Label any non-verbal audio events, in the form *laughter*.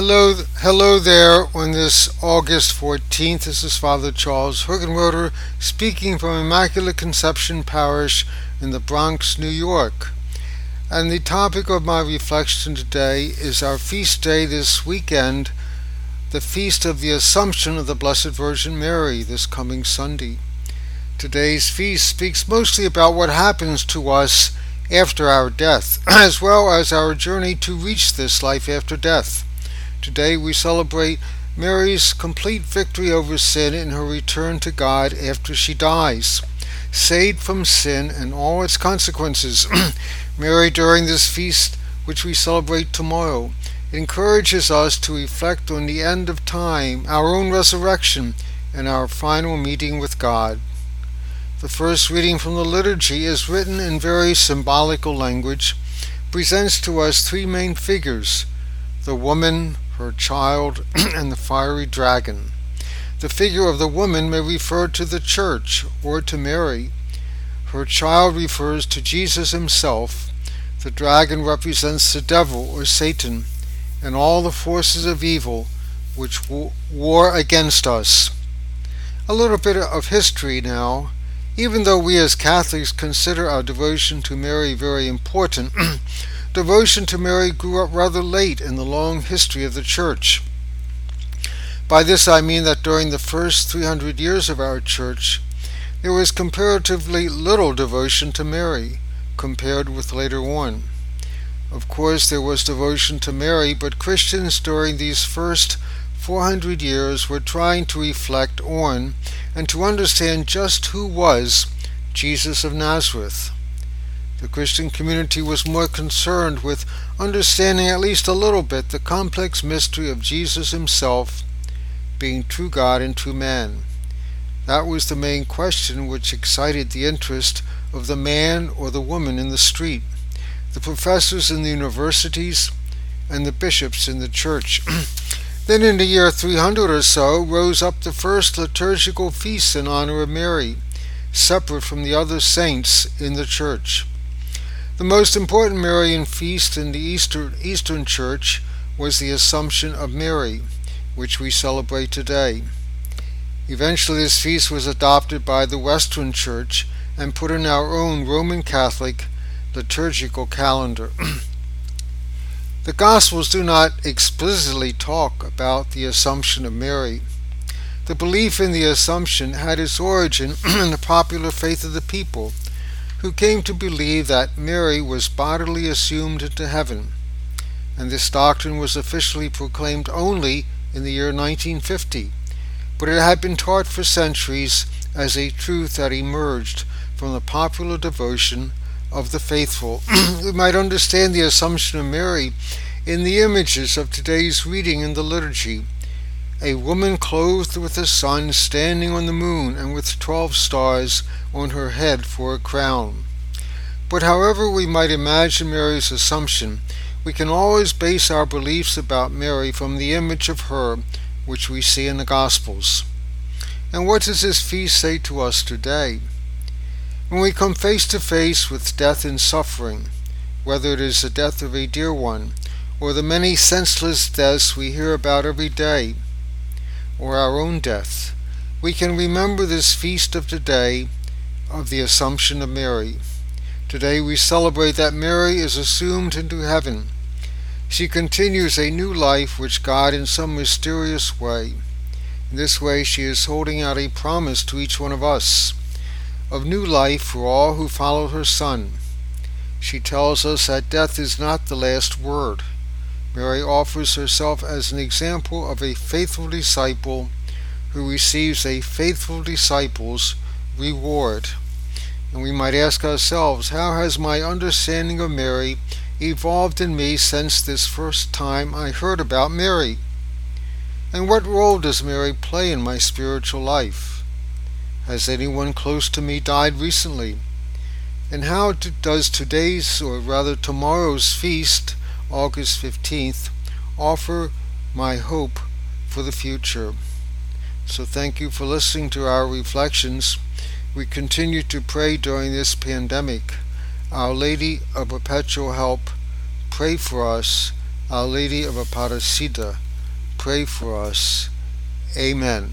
Hello, hello there on this August 14th. This is Father Charles Hergenroder speaking from Immaculate Conception Parish in the Bronx, New York. And the topic of my reflection today is our feast day this weekend, the feast of the Assumption of the Blessed Virgin Mary this coming Sunday. Today's feast speaks mostly about what happens to us after our death, *clears throat* as well as our journey to reach this life after death. Today we celebrate Mary's complete victory over sin in her return to God after she dies. Saved from sin and all its consequences, *clears throat* Mary, during this feast, which we celebrate tomorrow, encourages us to reflect on the end of time, our own resurrection, and our final meeting with God. The first reading from the liturgy is written in very symbolical language, presents to us three main figures the woman, her child, *clears throat* and the fiery dragon. The figure of the woman may refer to the church or to Mary. Her child refers to Jesus himself. The dragon represents the devil or Satan and all the forces of evil which war against us. A little bit of history now. Even though we as Catholics consider our devotion to Mary very important, *clears throat* devotion to Mary grew up rather late in the long history of the Church. By this I mean that during the first 300 years of our Church, there was comparatively little devotion to Mary compared with later on. Of course, there was devotion to Mary, but Christians during these first 400 years were trying to reflect on and to understand just who was Jesus of Nazareth. The Christian community was more concerned with understanding at least a little bit the complex mystery of Jesus himself being true God and true man. That was the main question which excited the interest of the man or the woman in the street, the professors in the universities, and the bishops in the church. *clears throat* then in the year 300 or so rose up the first liturgical feasts in honor of Mary, separate from the other saints in the church. The most important Marian feast in the Eastern, Eastern Church was the Assumption of Mary, which we celebrate today. Eventually, this feast was adopted by the Western Church and put in our own Roman Catholic liturgical calendar. *clears throat* the Gospels do not explicitly talk about the Assumption of Mary. The belief in the Assumption had its origin *clears throat* in the popular faith of the people who came to believe that Mary was bodily assumed into heaven, and this doctrine was officially proclaimed only in the year 1950, but it had been taught for centuries as a truth that emerged from the popular devotion of the faithful. *clears throat* we might understand the Assumption of Mary in the images of today's reading in the liturgy a woman clothed with the sun standing on the moon and with twelve stars on her head for a crown. But however we might imagine Mary's assumption, we can always base our beliefs about Mary from the image of her which we see in the Gospels. And what does this feast say to us today? When we come face to face with death and suffering, whether it is the death of a dear one, or the many senseless deaths we hear about every day, or our own death, we can remember this feast of today of the Assumption of Mary. Today we celebrate that Mary is assumed into heaven. She continues a new life which God in some mysterious way. In this way she is holding out a promise to each one of us of new life for all who follow her Son. She tells us that death is not the last word. Mary offers herself as an example of a faithful disciple who receives a faithful disciple's reward. And we might ask ourselves, how has my understanding of Mary evolved in me since this first time I heard about Mary? And what role does Mary play in my spiritual life? Has anyone close to me died recently? And how does today's, or rather tomorrow's feast August 15th, offer my hope for the future. So thank you for listening to our reflections. We continue to pray during this pandemic. Our Lady of Perpetual Help, pray for us. Our Lady of Aparecida, pray for us. Amen.